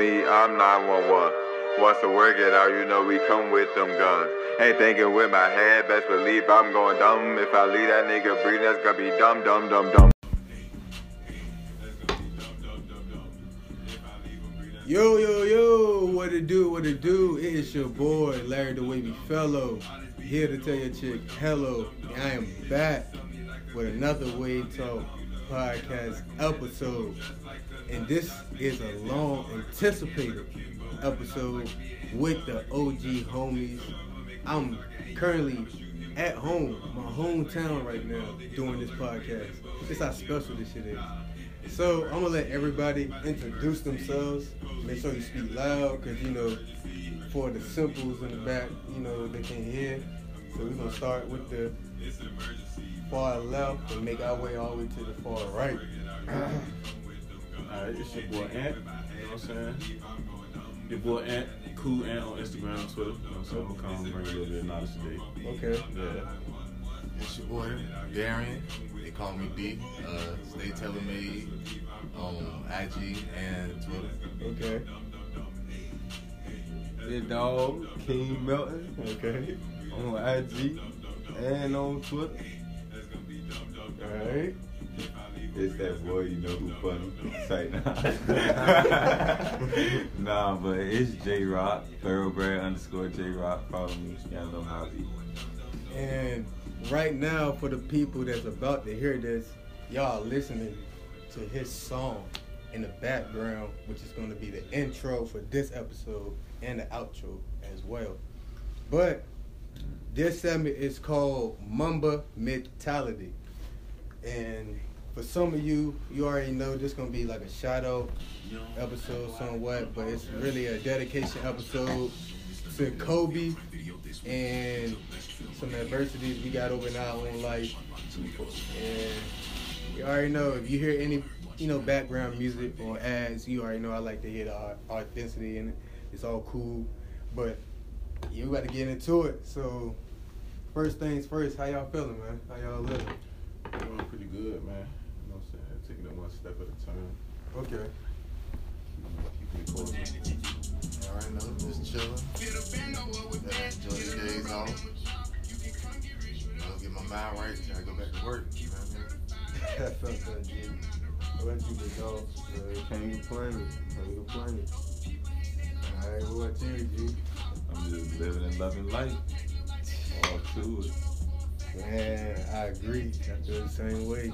me, I'm 911. Once to work it out, you know we come with them guns. Ain't thinking with my head, best believe I'm going dumb. If I leave that nigga breathing, that's gonna be dumb, dumb, dumb, dumb. Yo, yo, yo, what it do, what it do? It is your boy, Larry the Wavy Fellow, here to tell your chick hello. And I am back with another Wave Talk podcast episode. And this is a long anticipated episode with the OG homies. I'm currently at home, my hometown right now, doing this podcast. This how special this shit is. So I'm gonna let everybody introduce themselves. Make sure you speak loud, cause you know, for the simples in the back, you know they can hear. So we're gonna start with the far left and make our way all the way to the far right. Alright, it's your boy Ant, you know what I'm saying? Your boy Ant, cool Ant on Instagram Twitter, you know what I'm saying? I'm gonna come bring a little bit of knowledge today. Okay. Yeah. It's your boy Darian. They call me D. Uh, stay Taylor Made on IG and Twitter. Okay. The dog, King Melton, Okay. on IG and on Twitter. Alright. It's that boy, you know who funny. Say nah. nah, but it's J Rock, thoroughbred underscore J Rock. Follow me. Y'all know how I be. And right now, for the people that's about to hear this, y'all listening to his song in the background, which is going to be the intro for this episode and the outro as well. But this segment is called Mamba Mentality. And for some of you, you already know this to be like a out episode somewhat, but it's really a dedication episode to Kobe and some adversities we got over in our own life. And you already know if you hear any, you know, background music or ads, you already know I like to hear the authenticity in it. It's all cool, but you got to get into it. So first things first, how y'all feeling, man? How y'all living? Pretty good, man. You know what I'm saying? Taking it one step at a time. Okay. Keeping it close. All right, no, just chilling. Gotta enjoy the days off. You know, get my mind right till I go back to work. You know what That's something, G. What you big dog? Can't complain. Can't complain. All right, what about you, G? I'm just living and loving life. All to it. Man, I agree. I feel the same way.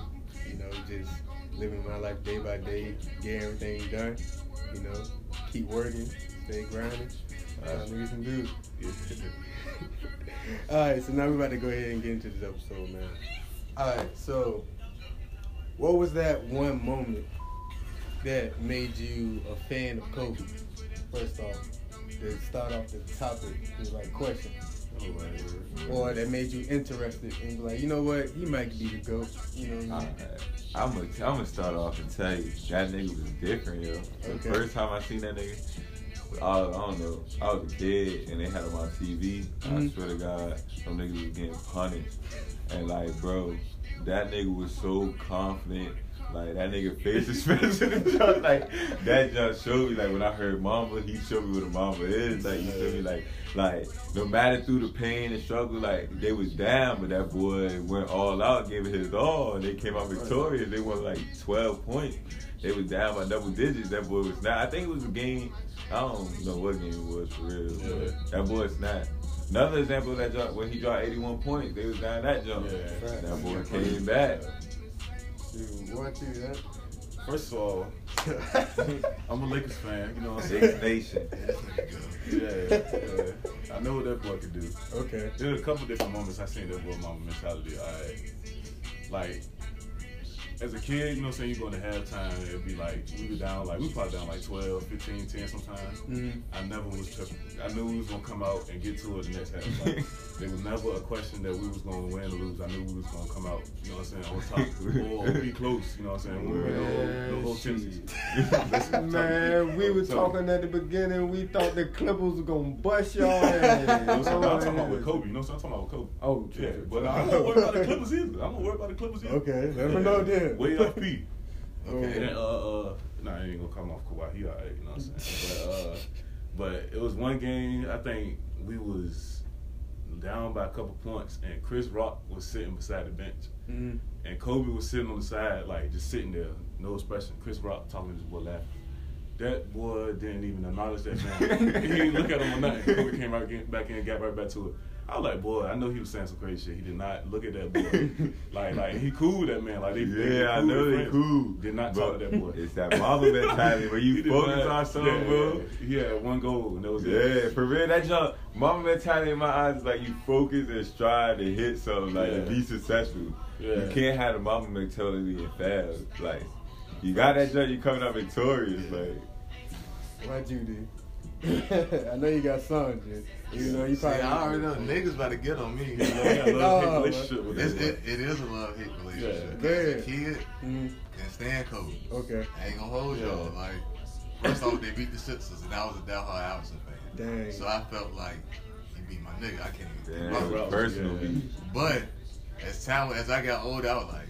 You know, just living my life day by day, getting everything done. You know, keep working, stay grinding. Uh, All niggas can do. All right, so now we're about to go ahead and get into this episode, man. All right, so what was that one moment that made you a fan of Kobe? First off, to start off the topic, is like question. Or that made you interested in like, you know what, he might be the goat. You know what I I, mean? I'm gonna I'm gonna start off and tell you that nigga was different, yo. The Okay. first time I seen that nigga, I, I don't know, I was a kid and they had him on TV. I Mhm. swear to God, some niggas was getting punished, and like, bro, that nigga was so confident. Like that nigga face expression and junk, like that just showed me like when I heard Mamba, he showed me what a Mamba is. Like you feel me, like like no matter through the pain and struggle, like they was down, but that boy went all out, gave it his all, and they came out victorious. They won like twelve points. They was down by double digits. That boy was not. I think it was a game. I don't know what game it was for real. But that boy snapped. Another example of that jump when he dropped 81 points, they was down that jump. Yeah. That boy came back. Dude, what you that? First of all, I'm a Lakers fan, you know what I'm Six saying? Nation. Yeah, yeah. I know what that boy could do. Okay. There's a couple different moments I seen that boy Mamba mentality. I like as a kid, you know what I'm saying, you go to halftime, it'd be like we were down like we probably down like 12, 15, 10 sometimes. Mhm. I never was tripping. I knew we was gonna come out and get to it the next half. Like, there was never a question that we was gonna win or lose. I knew we was gonna come out, you know what I'm saying, on top or be close, you know what I'm saying? We no, no whole. Man, we were talking at the beginning. We thought the Clippers were gonna bust y'all You know what I'm talking about with Kobe. You know what I'm talking about with Kobe. Oh, Yeah, true. but I'm not worried about the Clippers either. I'm not worried about the Clippers either. Okay, let me know then. Way off P. Okay. And uh, uh, Nah, he ain't gonna come off Kawhi. He alright, you know what I'm saying? But uh, but it was one game. I think we was down by a couple points, and Chris Rock was sitting beside the bench, Mhm. and Kobe was sitting on the side, like just sitting there, no expression. Chris Rock talking to this boy laughing. That boy didn't even acknowledge that man. he didn't look at him or nothing. Kobe came right back in, got right back to it. I was like, boy, I know he was saying some crazy shit. He did not look at that boy. like, like he cool that man. Like, they, they Yeah, I know they cool. Did not talk to that boy. It's that Mamba mentality where He you focus not- on something, yeah, bro. He had one goal, and that was Yeah, it. for real, that jump, Mamba mentality in my eyes is like you focus and strive to hit something, like to Yeah. be successful. Yeah. You can't have the Mamba mentality and fail. Like, you got that jump, you coming out victorious. Like, What you do? I know you got sons, Jay. You know you probably. See, probably. I already know niggas about to get on me. Yeah, yeah, No, love hate relationship with It's, it, it is a love hate relationship. Yeah. As a kid, Mhm. can stand Kobe. Okay. I ain't gonna hold Yeah. y'all. Like, first off, they beat the Sixers, and I was a diehard Iverson fan. Dang. So I felt like he be my nigga. I can't even damn, think about it. personal Yeah. beef. But as time as I got older, I was like,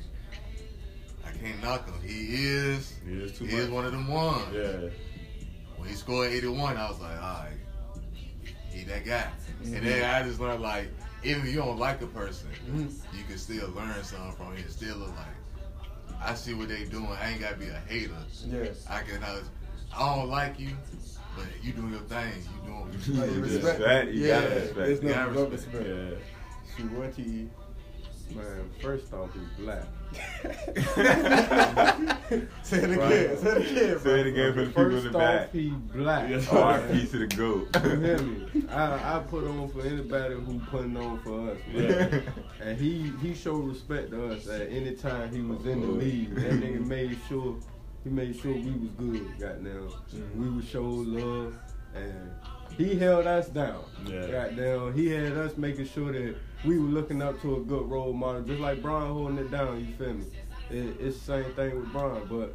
I can't knock him. He is. He is too he is one of them ones. Yeah. When he scored 81, I was like, all right, he that guy. Mhm. And then I just learned like, even if you don't like a person, Mhm. you can still learn something from it. Still look like, I see what they doing. I ain't gotta be a hater. Yeah. I can. Uh, I don't like you, but you doing your thing. You doing what you Like, doing. respect. Respect, you yeah. gotta respect. There's You no gotta respect. respect. Yeah. Shoot, what you eat? Man, first off, he's black. Say it again. Right. Say it again. Say it again for the people in First the off, back. he black. Yeah. RP to the goat. You hear me? I, I put on for anybody who putting on for us. Yeah. And he he showed respect to us at any time he was in the oh, league. That nigga made sure he made sure we was good. Goddamn, mm-hmm. we would show love, and he held us down. Yeah. Goddamn, he had us making sure that we were looking up to a good role model, just like Brian holding it down. You feel me? It, it's the same thing with Brian, but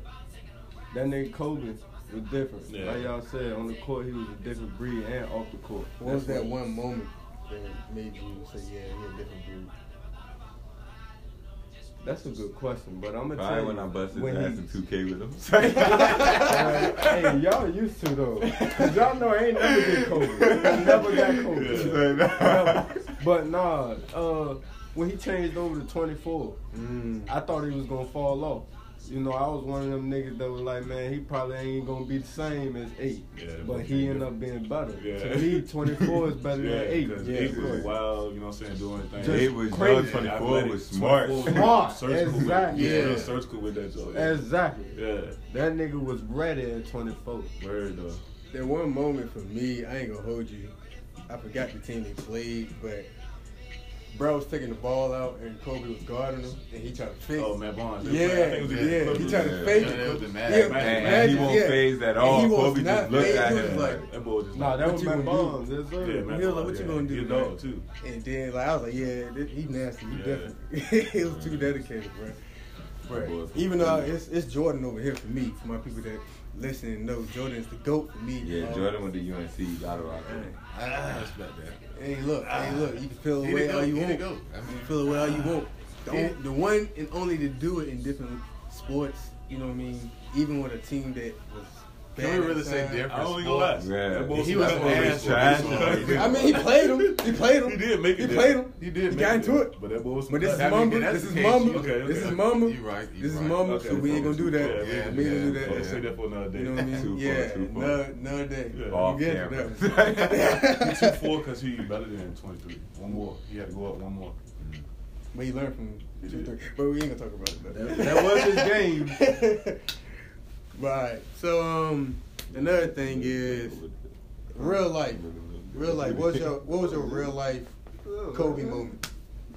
that nigga Kobe was different. Yeah. Like y'all said, on the court he was a different breed, and off the court. What was That's that one moment that made you say, yeah, he a different breed? That's a good question, but I'm gonna tell Probably you when I busted when his he- ass in 2K with him. hey, y'all used to though. 'Cause y'all know I ain't never get COVID. I never got COVID. Never. But nah, uh, when he changed over to 24, Mm. I thought he was gonna fall off. You know, I was one of them niggas that was like, man, he probably ain't gonna be the same as eight. Yeah, but but he he ended up being better. Yeah. To me, 24 is better Yeah, than eight. because Yeah, he was wild, you know what I'm saying, doing things. Just It was crazy. young 24 Athletic, was smart. 24 Smart, surgical with- exactly. Yeah, Yeah. real surgical with that joke. Exactly. Yeah, That nigga was ready at 24. word though. There one moment for me, I ain't gonna hold you. I forgot the team they played, but bro was taking the ball out and Kobe was guarding him, and he tried to fake. Oh, Matt Barnes. Yeah, I think was yeah, against he tried to fake Yeah, it. that was the Magic. Yeah, Magic. And he won't yeah. phase at And all. he was Kobe just looked at him like, like- That boy just Nah, that What was you my gonna do? bonds. Yeah, Matt He was like, what you yeah. gonna do, He dog too. And then like I was like, yeah, this, he nasty. He definitely he was too dedicated, bro. That boy Bro, was even though it's it's Jordan over here for me, for my people that listen and know Jordan's the goat for me. yeah, Um, Jordan went to UNC, gotta rock it. I, I respect that. Hey, look, hey, look, you can feel away all you want. I You mean, can feel away all you want. The, Yeah. on- the one and only to do it in different sports, you know what I mean? Even with a team that was. Can we really say time. different I don't even gonna Yeah. That He was that an boy ass trash. I mean, he played him. He played him. He did make it He there. played him. He did He got into it. But that boy was But this is I mean, Mamba. that's This is case. Mamba. Okay, This is Mamba. You right. This is right. Mamba. Okay. So we ain't gonna do that. Yeah, yeah, we ain't gonna do Let's that. say that for another day. You know what I mean? Yeah. two for. No, no day. Yeah. You get camera. that. He two four because he better than 23. One more. He had to go up one more. But he learned from two, three. But we ain't gonna talk about it. That, that was his game. right. So um, another thing is real life. Real life. What was your what was your real life Kobe moment?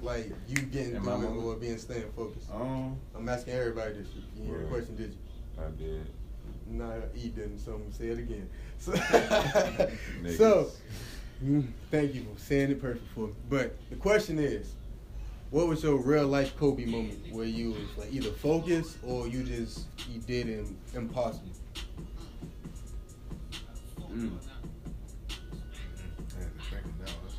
Like you getting In through it or being staying focused. Um, I'm asking everybody this. You hear the question? Did you? I did. Nah, E didn't. So I'm gonna say it again. So, so mm, thank you for saying it perfect for me. But the question is, what was your real life Kobe moment where you was like either focused or you just you did im- impossible? Mm. I had to think of that one.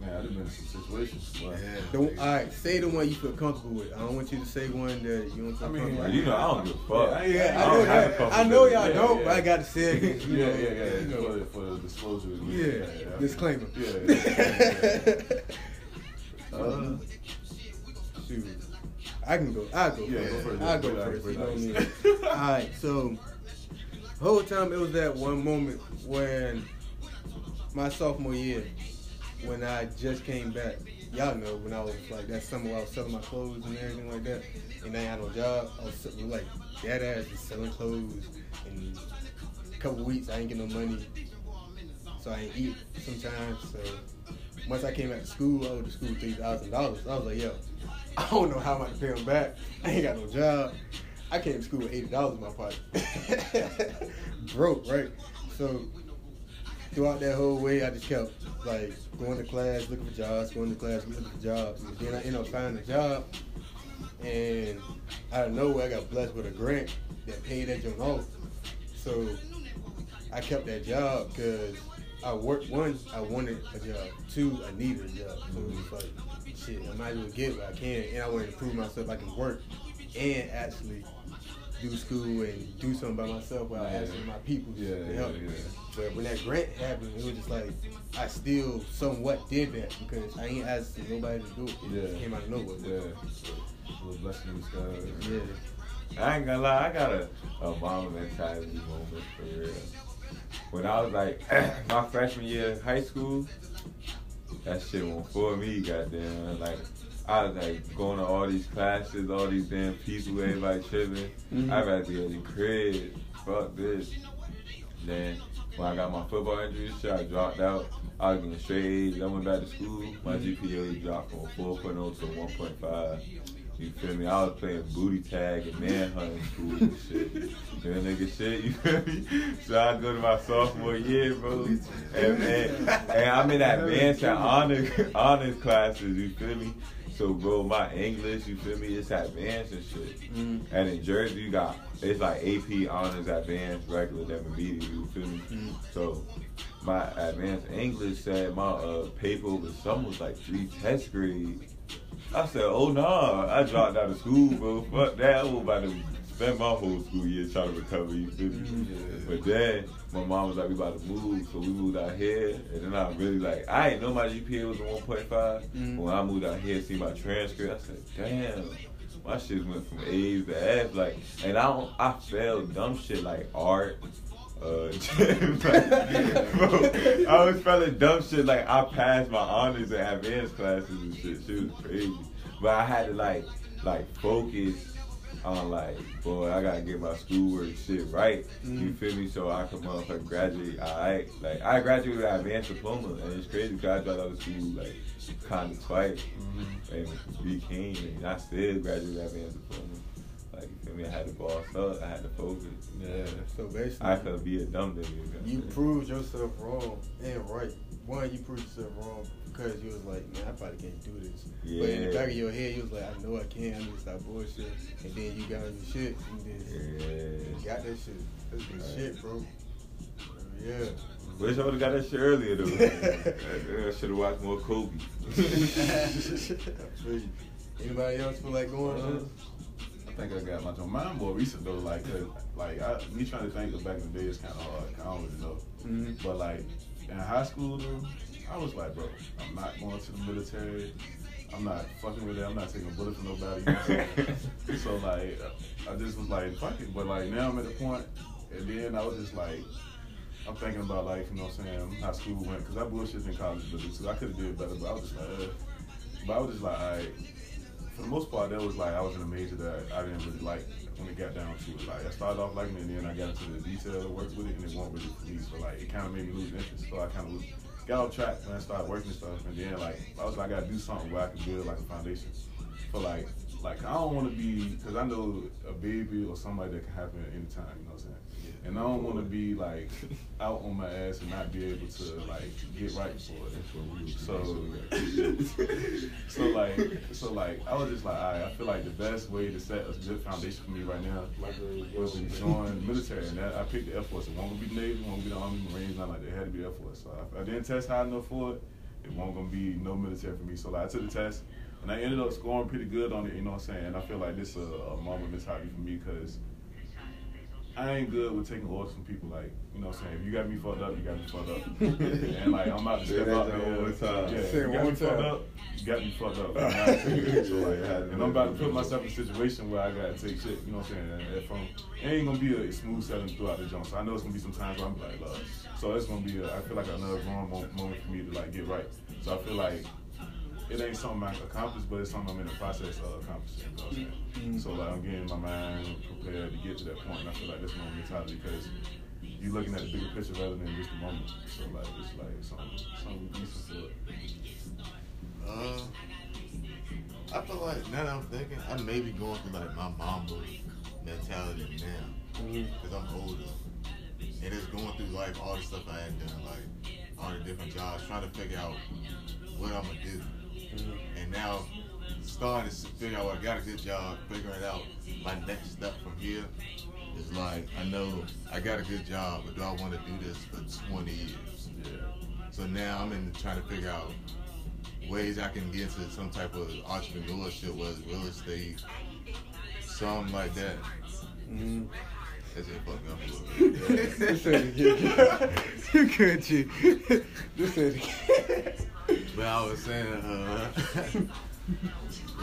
man, I'd have been in some situations. But Yeah. The, all right, say the one you feel comfortable with. I don't want you to say one that you don't feel I mean, comfortable with. you know, I don't give a fuck. Yeah, Yeah, I, I know don't have a that. I know y'all yeah, don't, yeah. but I got to say it. you yeah, know, yeah, yeah. you know. For, for the disclosure. Yeah, disclaimer. Yeah. yeah, yeah. Uh, Shoot. I can go. I'll go Yeah, first. I'll go first. You know what I mean? Alright, so whole time it was that one moment when my sophomore year, when I just came back. Y'all know when I was like that summer I was selling my clothes and everything like that, and I had no job. I was like dead ass just selling clothes. And a couple weeks I ain't get no money, so I ain't eat sometimes. So once I came back to school, I owed the school three thousand dollars. I was like, yo, I don't know how I'm gonna pay them back. I ain't got no job. I came to school with eighty dollars in my pocket, broke, right? So throughout that whole way, I just kept like going to class, looking for jobs, going to class, looking for jobs. And then I ended up finding a job, and out of nowhere, I got blessed with a grant that paid that joint off. So I kept that job because I worked. One, I wanted a job. Two, I needed a job. So it was like, shit, I might as well get what I can, and I wanted to prove myself I can work and actually do school and do something by myself while Yeah. asking my people Yeah, to yeah, help me. But when that grant happened, it was just like I still somewhat did that because I ain't asking nobody to do it. It just Yeah. came out of nowhere. Yeah. A little blessing in disguise. Yeah. I ain't gonna lie, I got a, a Mamba mentality moment for real. When I was like my freshman year of high school, that shit went for me, goddamn. Like I was like going to all these classes, all these damn people, everybody tripping. Mhm. I'd rather be at the crib. Fuck this. Then when I got my football injury shit, I dropped out. I was getting straight A's. I went back to school. My GPA dropped from 4.0 to 1.5. You feel me? I was playing booty tag and manhunt in school and shit. Doing nigga shit, you feel me? So I go to my sophomore year, bro. And, and, and I'm in advanced and honor, honors classes, you feel me? So, bro, my English, you feel me? It's advanced and shit. Mm. And in Jersey, you got it's like AP honors, advanced, regular, then remedial. You feel me? Mm. So my advanced English said my uh, paper was was like three test grades. I said, oh nah, I dropped out of school, bro. Fuck that. I was about to spend my whole school year trying to recover. You feel me? Mhm. But then my mom was like, we about to move, so we moved out here, and then I really like, I didn't know my GPA was a 1.5. Mhm. When I moved out here, see my transcript, I said, damn, my shit went from A's to F, like, and I don't, I failed dumb shit like art. Uh, like, bro, I was failing dumb shit like I passed my honors and advanced classes and shit. She was crazy, but I had to like, like focus on like, boy, I gotta get my schoolwork shit right. You Mhm. feel me? So I can motherfucker graduate. Alright, like I graduated with an advanced diploma, and it's crazy because I dropped out of school like kind of twice, Mm-hmm. and became, and I still graduated with advanced diploma. Like you feel me? I had to boss up. I had to focus. Yeah. So basically, I could be a dumb nigga. you proved yourself wrong and right. One, you proved yourself wrong because you was like, man, I probably can't do this. Yeah. But in the back of your head, you was like, I know I can. I to stop bullshit. And then you got your shit and then you Yeah. got that shit. That's good shit, bro. Yeah. Wish I would have got that shit earlier though. I should have watched more Kobe. I feel you. Anybody else feel like going uh-huh. on? I think I got my joint. Mine more recent though, like, 'cause, like I, me trying to think of back in the day is kind of hard. I don't really know. Mhm. But like in high school though, I was like, bro, I'm not going to the military. I'm not fucking with it. I'm not taking bullets from nobody. You know what I'm saying? so like, I just was like, fuck it. But like now I'm at the point, and then I was just like, I'm thinking about like, you know what I'm saying, how school went, because I bullshit in college, but. I could have did better, but I was just like, uh. But I was just like, alright. For the most part, that was like I was in a major that I didn't really like when it got down to it. Like I started off liking it, and then I got into the detail of work with it, and it wasn't really for me. So like, it kind of made me lose interest. So I kind of got off track when I started working stuff, and then like I was like, I gotta do something where I can build like a foundation for like. Like I don't want to be, cause I know a baby or somebody that can happen at any time. You know what I'm saying? And I don't want to be like out on my ass and not be able to like get right for it. So, so like, so like, I was just like, all right, I feel like the best way to set a good foundation for me right now was to join the military, and that, I picked the Air Force. It won't be the Navy, won't be the Army, Marines, not like that. It had to be Air Force. So I, I didn't test high enough for it, it won't gonna be no military for me. So like I took the test and I ended up scoring pretty good on it. You know what I'm saying? And I feel like this is a, a moment mentality for me because I ain't good with taking orders from people. Like, you know what I'm saying? If you got me fucked up, you got me fucked up. and like, I'm about to step that out there. more time. Yeah, Say you it got one me fucked up, you got me fucked up. And, I take it. so, like, Yeah, and I'm about to put myself in a situation where I gotta take shit, you know what I'm saying? And if I'm, it ain't gonna be a smooth sailing throughout the jump. So I know it's gonna be some times where I'm like, love. So it's gonna be, a, I feel like another wrong moment for me to like get right. So I feel like it ain't something I accomplished, but it's something I'm in the process of accomplishing. You know what I'm saying? So like I'm getting my mind prepared to get to that point, and I feel like that's my mentality because you're looking at the bigger picture rather than just the moment. So like it's like something something decent for it. Uh, I feel like now that I'm thinking, I may be going through like my Mamba mentality now because I'm older and it's going through life all the stuff I had done, like all the different jobs, trying to figure out what I'm gonna do. And now starting to figure out I got a good job, figuring out my next step from here is like I know I got a good job, but do I want to do this for 20 years? Yeah. So now I'm in trying to figure out ways I can get into some type of entrepreneurship, whether real estate, something like that. Mm. That's just fucked up a little bit. This said it again. you good, G. This it again. But I was saying, uh,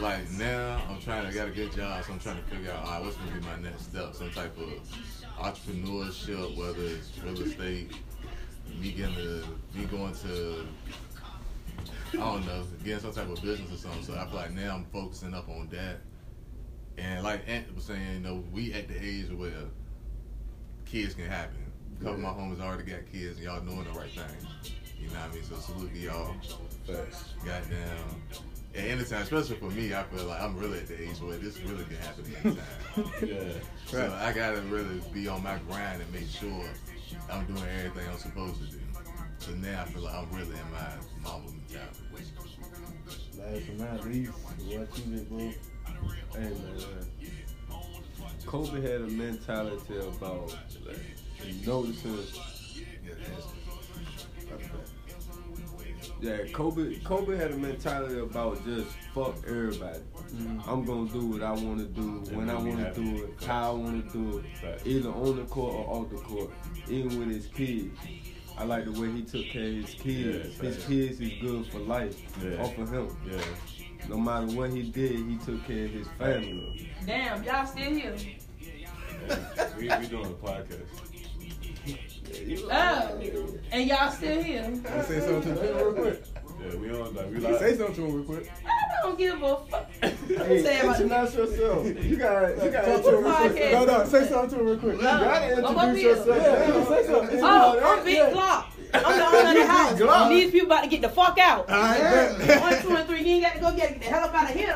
like now I'm trying to got a good job, so I'm trying to figure out, all right, what's gonna be my next step? Some type of entrepreneurship, whether it's real estate, me getting to, me going to, I don't know, getting some type of business or something. So I feel like now I'm focusing up on that. And like Ant was saying, you know, we at the age where kids can happen. A couple of my homies already got kids, and y'all doing the right thing. You know what I mean? So salute to y'all. Facts. Goddamn. At any time, especially for me, I feel like I'm really at the age where this really can happen anytime. Yeah. so I gotta really be on my grind and make sure I'm doing everything I'm supposed to do. So now I feel like I'm really in my Mamba mentality. Last but not least, what you did, bro? Hey man, Kobe had a mentality about like, noticing. Yeah, Yeah, Kobe. Kobe had a mentality about just fuck everybody. Mm-hmm. I'm gonna do what I want to do when I want to do it, how I want to do it, Facts. either on the court or off the court. Even with his kids, I like the way he took care of his kids. Yeah, his facts. kids is good for life. Yeah. Off of him, Yeah. no matter what he did, he took care of his family. Damn, y'all still here. yeah. We we doing a podcast. Oh, and y'all still here. Wanna say something to the people real quick? Yeah, we on like we like say something to them real quick. I don't give a fuck. Hey, Say about introduce yourself. You got, you got Talk to them real quick. Podcast. No, no, say something to them real quick. You gotta introduce yourself. Yeah, yeah, say something. Oh, I'm Big Glock. I'm the owner of the house. Glock. These people about to get the fuck out. All right, bet. One, two, and three. You ain't got to go get, get the hell up out of here,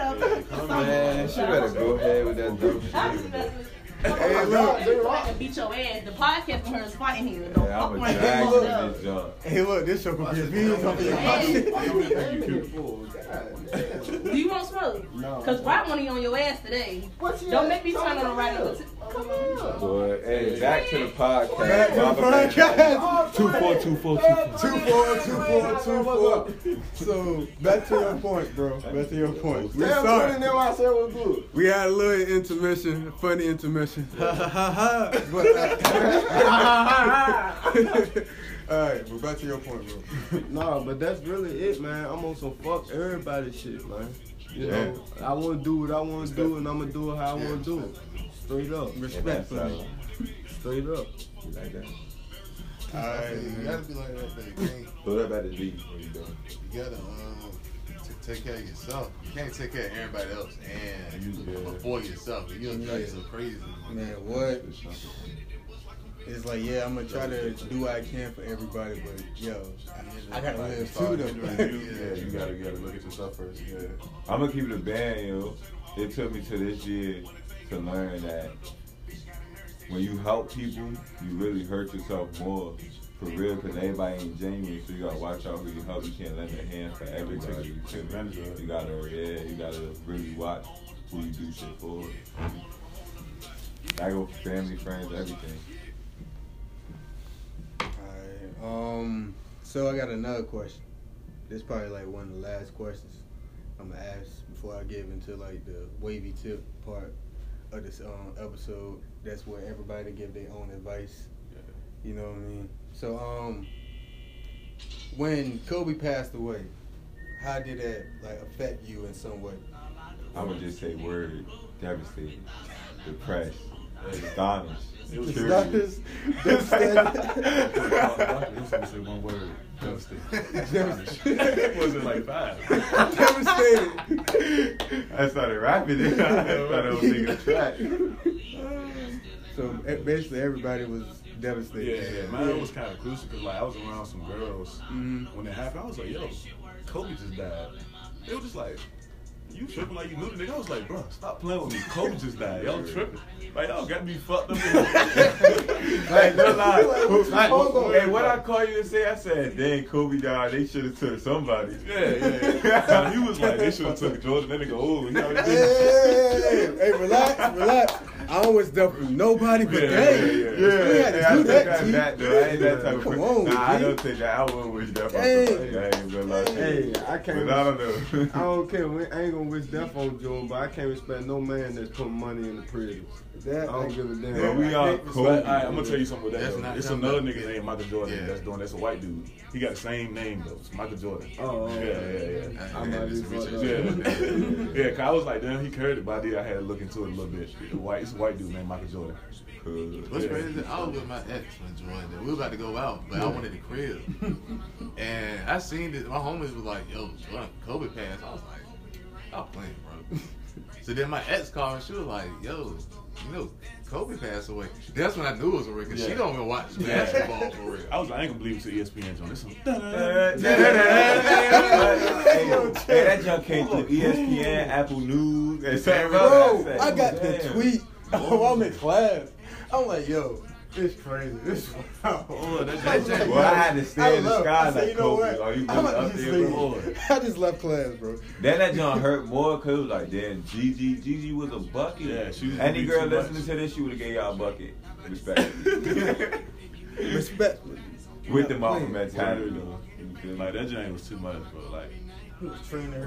though. Man, she better go ahead with that dumb shit. Messing with you. Hey, look. I can beat your ass. The podcast from her is fighting here. Don't Yeah, fuck I'm around and in this junk. Hey, look, this show could be a views off of your Hey, God Do you want smoke? No. Cause Rob money on your ass today. Don't make me turn on the radio. Come on. Boy, hey, back to the podcast. Back to the podcast. two four two four two four. Two four, two four, two four. So back to your point, bro. Back to your point. We Damn, sorry. putting them I said was good. We had a little intermission, funny intermission. Ha ha ha ha. But, uh, all right, but back to your point, bro. Nah, but that's really it, man. I'm on some fuck everybody shit, man. You Yeah. know, I want to do what I want to do, and I'm gonna do it how I want to do it. Straight up, Yeah, Respect that's for how- me. straight up. You like that? Alright, you gotta be like that, baby. You can't- Throw that back to D. What you doing? You gotta um, t- take care of yourself. You can't take care of everybody else and You- yeah. before yourself. You'll drive Yeah. so crazy. Man, what? It's like, yeah, I'm gonna try to do what I can for everybody, but yo, I, I gotta live too, though. yeah, you gotta you gotta look at yourself first. Yeah. I'm gonna keep it a band, yo. It took me to this year to learn that when you help people, you really hurt yourself more. For real, because everybody ain't genuine, so you gotta watch out who you help. You can't lend a hand for everybody. You, Take advantage you gotta, yeah, you gotta really watch who you do shit for. I go for family, friends, everything. Alright, um, so I got another question. this probably like one of the last questions I'm gonna ask before I get into like the wavy tip part of this um, episode. That's where everybody give their own advice. You know what I mean? So um, when Kobe passed away, how did that like affect you in some way? I would just say word devastated, depressed, astonished. It was curious. I'm just gonna say one word. Devastated. was it like five? Devastated. I started rapping it. I thought it was nigga track. So basically, everybody was devastated. Yeah, yeah. Mine was kind of crucial because like I was around some girls Mhm. when it happened. I was like, yo, Kobe just died. It was just like, you tripping like you knew the nigga. I was like, bro, stop playing with me. Kobe just died. Y'all tripping. Like y'all got me fucked up. Like, no lie. Like, hold on. Hey, what I call you to say? I said, dang, Kobe died. They should have took somebody. yeah, yeah, yeah. So he was like, they should have took Jordan. That nigga, oh, he already Hey, did. hey, hey, relax, relax. I always done for nobody but Yeah, they. yeah, yeah. Yeah, We had to yeah, I do take that, that G. back, though. I ain't that type of Come person. on, Nah, I G. don't take that. I wouldn't wish death on Dang. somebody. I ain't gonna lie to you. Hey, I can't. But I don't know. I don't care. We I ain't gonna wish death on Joe, but I can't respect no man that's putting money in the prison. That, I don't give a damn. But we all But Kobe. alright, I'm gonna tell you something with that. That's though. not It's something another nigga named Michael Jordan Yeah. that's doing. That's a white dude. He got the same name though. It's Michael Jordan. Oh, oh yeah, yeah, yeah. I might be fucked up. Yeah, yeah. Cause I was like, damn, he carried it, but I did. I had to look into it a little bit. The white, it's a white dude named Michael Jordan. What's Yeah. crazy? I was with my ex when Jordan. We were about to go out, but I wanted the crib. and I seen this. My homies was like, "Yo, Jordan, Kobe passed." I was like, "Stop playing, bro." so then my ex called. She was like, "Yo, you know, Kobe passed away." That's when I knew it was a real. Cause she don't even watch basketball for real. I was like, I ain't gonna believe it's an ESPN joint. It's some. hey, hey, that junk came through ESPN, Apple News, and something else. Bro, I got the tweet while oh, I'm in class. I'm like, yo, it's crazy. This wow. Oh, that- I that- Well, I had to stay in the sky I said, like you know Kobe. what? Are you I'm up there, just bro? I just left class, bro. Then that John hurt more because it was like, damn, Gigi, Gigi was a bucket. Yeah, she was Any girl listening much. to this, she would have gave y'all a bucket. Respect. Respect. With the Mamba Playing. mentality. Word, though. Like that joint was too much, bro. Like, He was training her.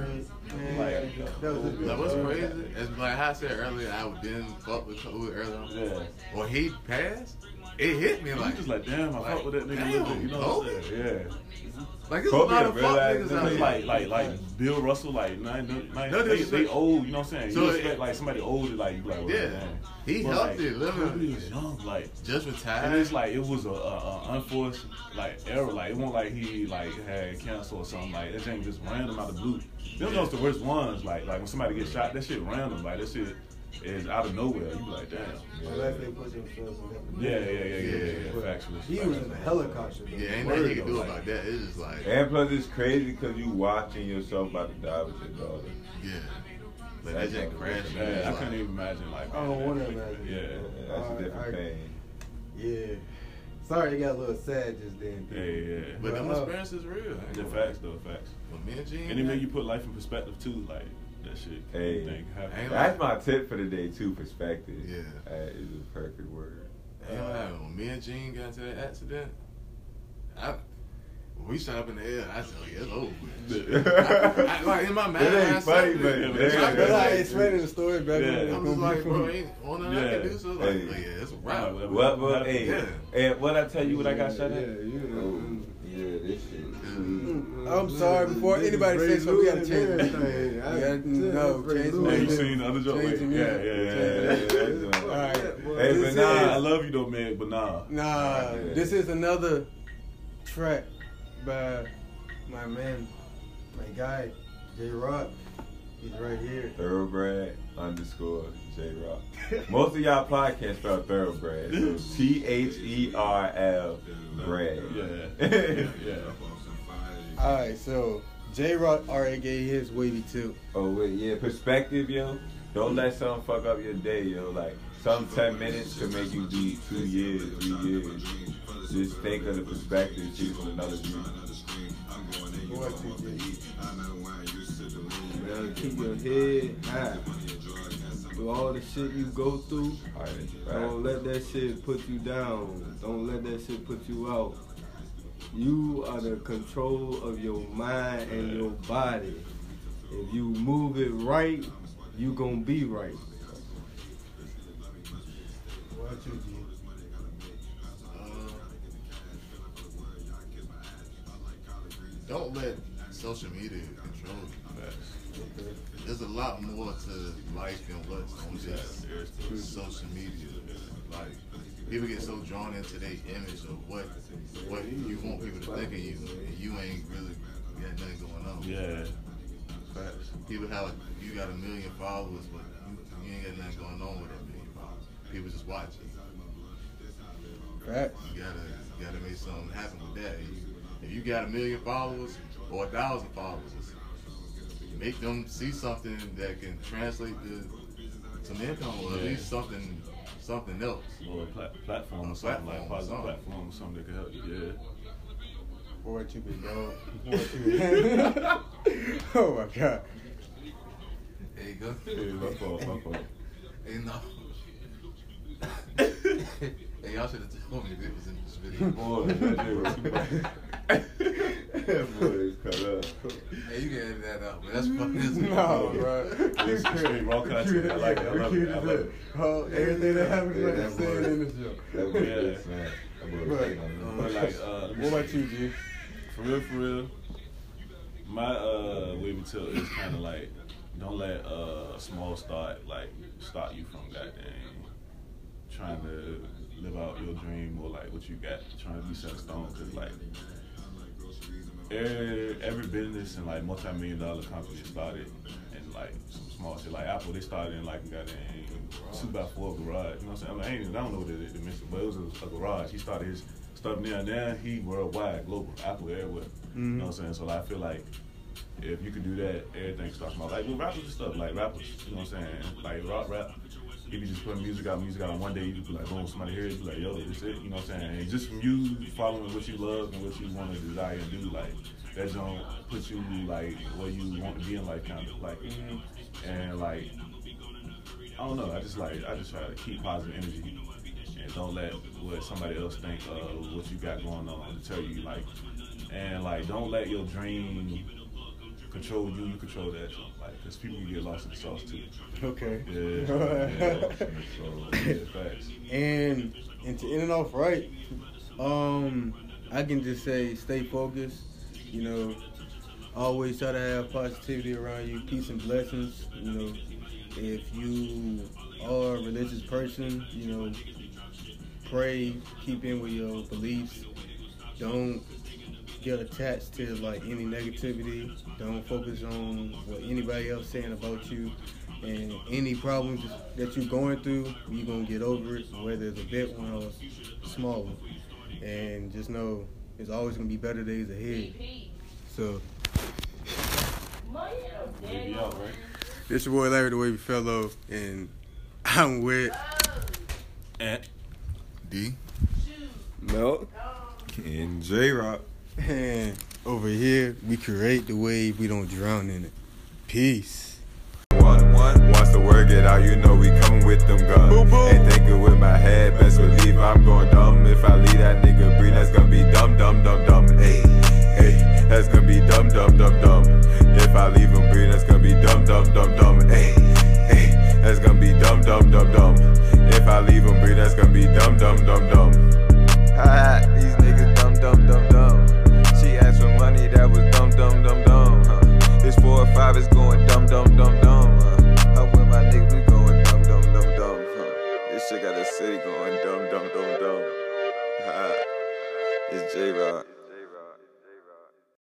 Man, Like, that was a good Like, what's crazy? It's like how I said earlier, I didn't fuck with Kobe earlier. on. yeah. When he passed, it hit me like You just like, damn, I like, fuck with that nigga. damn, little bit, You know what I'm saying? Yeah. like it's a lot a of fuck niggas out here. like like like Bill Russell, like nine, nine, No they, they old, you know what I'm saying? So you it- expect like somebody older, like you like, well, Yeah. damn. He But, healthy, like, living. Kobe was young, like. just retired. And it's like it was a, a, a unforced like error. Like it wasn't like he like had cancer or something. Like that ain't just random out of the blue. Them those the worst ones. Like like when somebody gets shot, that shit random. Like that shit is out of nowhere. You be like, damn. Unless they put themselves in that Yeah, yeah, yeah, yeah, yeah. yeah, But Factual. He was in a helicopter. though. yeah, ain't nothing he can do about that. It's just like, And plus, it's crazy because you watching yourself about to die with your daughter. yeah. But that just crashed. Yeah, I It's couldn't even imagine like. I don't want to imagine. Yeah. Yeah, that's a different alright. pain. Yeah. Sorry, it got a little sad just then. Yeah, yeah, yeah. But them Uh, experiences real. The facts though, facts. When me and Gene, And it make you put life in perspective too. Like that shit. Hey. think happen. Ain't That's my tip for the day too. Perspective. Yeah. that is a perfect word. Ain't what happened. When me and Gene got into that accident, I, when we shot up in the air, I said, oh, yeah, it's over. I, I, like, in my mind, It ain't I funny, said, but Yeah, it but it's I like- feel like explaining the story back Yeah. when I'm it's just gonna like, be bro, from- ain't one nothing I can do. So like, Hey. like, yeah, it's a wrap. Yeah, What, what, hey, Yeah. and what I tell you when I got shot Yeah, at? you know. Oh. Yeah, this shit. Mm-hmm. I'm sorry, before anybody says something, we gotta change it. everything. No, change the Hey, you seen the other joke? Change the Yeah, music. yeah, yeah. Yeah, yeah. yeah, that's All Hey, This but nah, I love you though, man, but nah. Nah, Yeah. this is another track by my man, my guy, J Rock. He's right here. Thoroughbred underscore J Rock. Most of y'all probably can't spell thoroughbred. So T H E R L bread. Yeah. yeah. All right, so J Rock already gave his wavy too. Oh wait, yeah, perspective, yo. Don't let something fuck up your day, yo. Like some ten minutes could make you be two years, three years. Just think of the perspective, see it from another view. Boy, TJ. You gotta keep your head high. Through all the shit you go through, Alright, don't let that shit put you down. Don't let that shit put you out. You are the control of your mind and your body. If you move it right, you gonna be right. What about you, G? Uh, don't let social media control you. There's a lot more to life than what's on just social media. Like people get so drawn into their image of what what you want people to think of you, and you ain't really got nothing going on. Yeah. Facts. People have you got a million followers, but you, you ain't got nothing going on with that million followers. People just watch you. Facts. You gotta you gotta make something happen with that. You- If you got a million followers or a thousand followers, make them see something that can translate to some income or at least something something else. Or a plat- platform A or something like platform or positive something. platform or something that could help you. Yeah. What about you, big dog? What about you? oh my god. There you go. Yeah, my fault, my fault. Hey, no. Hey, y'all should have told me if it was in this video. Boy, that nigga was That boy is cut up. hey, you can edit that out, but that's fucking. That's No, bro. It's straight raw content. I er like it. I love it. I love it. Oh, everything that happens Yeah, right that saying boy- in the show. That boy Yeah. is man. That boy was Right. But like, uh, What about you, G? For real, for real. My uh way to tell is kind of like, don't let uh small start like stop you from goddamn trying to live out your dream or like what you got, trying to be set in stone. Cause like every, every business and like multi-million dollar company started in like some small shit. Like Apple, they started in like a two by four garage. You know what I'm saying? I, mean, I, ain't, I don't know what it is, but it was a, a garage. He started his stuff there. Now he worldwide, global, Apple everywhere. You mm-hmm. know what I'm saying? So like, I feel like if you could do that, everything starts from like with rappers and stuff, like rappers, you know what I'm saying? Like rock rap. If you just put music out, music out on one day, you be like, boom, somebody hear it, be like, yo, this it, you know what I'm saying? And just from you following what you love and what you want to desire and do, like, that don't put you like where you want to be in life, kind of like, mm-hmm. and like, I don't know, I just like, I just try to keep positive energy and don't let what somebody else think of what you got going on deter you, like, and like, don't let your dream control you, you control that, like, because people can get lost in the sauce too. Okay. Yeah, yeah. So, yeah, facts. And and to end it off right, um, I can just say stay focused. You know, always try to have positivity around you, peace and blessings. You know, if you are a religious person, you know, pray, keep in with your beliefs. Don't get attached to like any negativity. Don't focus on what anybody else saying about you. And any problems that you're going through, you're gonna get over it, whether it's a big one or a small one. And just know it's always gonna be better days ahead. So Baby out, right? this your boy Larry the Wavy Fellow, and I'm with And D. Milk and J Rock. And over here we create the wave, we don't drown in it. Peace. One, one. Once the word get out, you know we coming with them guns. Ain't thinking with my head, best believe I'm going dumb. If I leave that nigga breathe, that's gonna be dumb, dumb, dumb, dumb. Hey, hey, that's gonna be dumb, dumb, dumb, dumb. If I leave him breathe, that's gonna be dumb, dumb, dumb, dumb. Hey, hey, that's gonna be dumb, dumb, dumb, dumb. If I leave him breathe, that's gonna be dumb, dumb, dumb, dumb. Ha, these niggas dumb, dumb, dumb, dumb, dumb, dumb. Huh. This four or five is going dumb, dumb, dumb, dumb. Huh. Up with my niggas, we going dumb, dumb, dumb, dumb. Huh. This shit got the city going dumb, dumb, dumb, dumb. It's J Rock.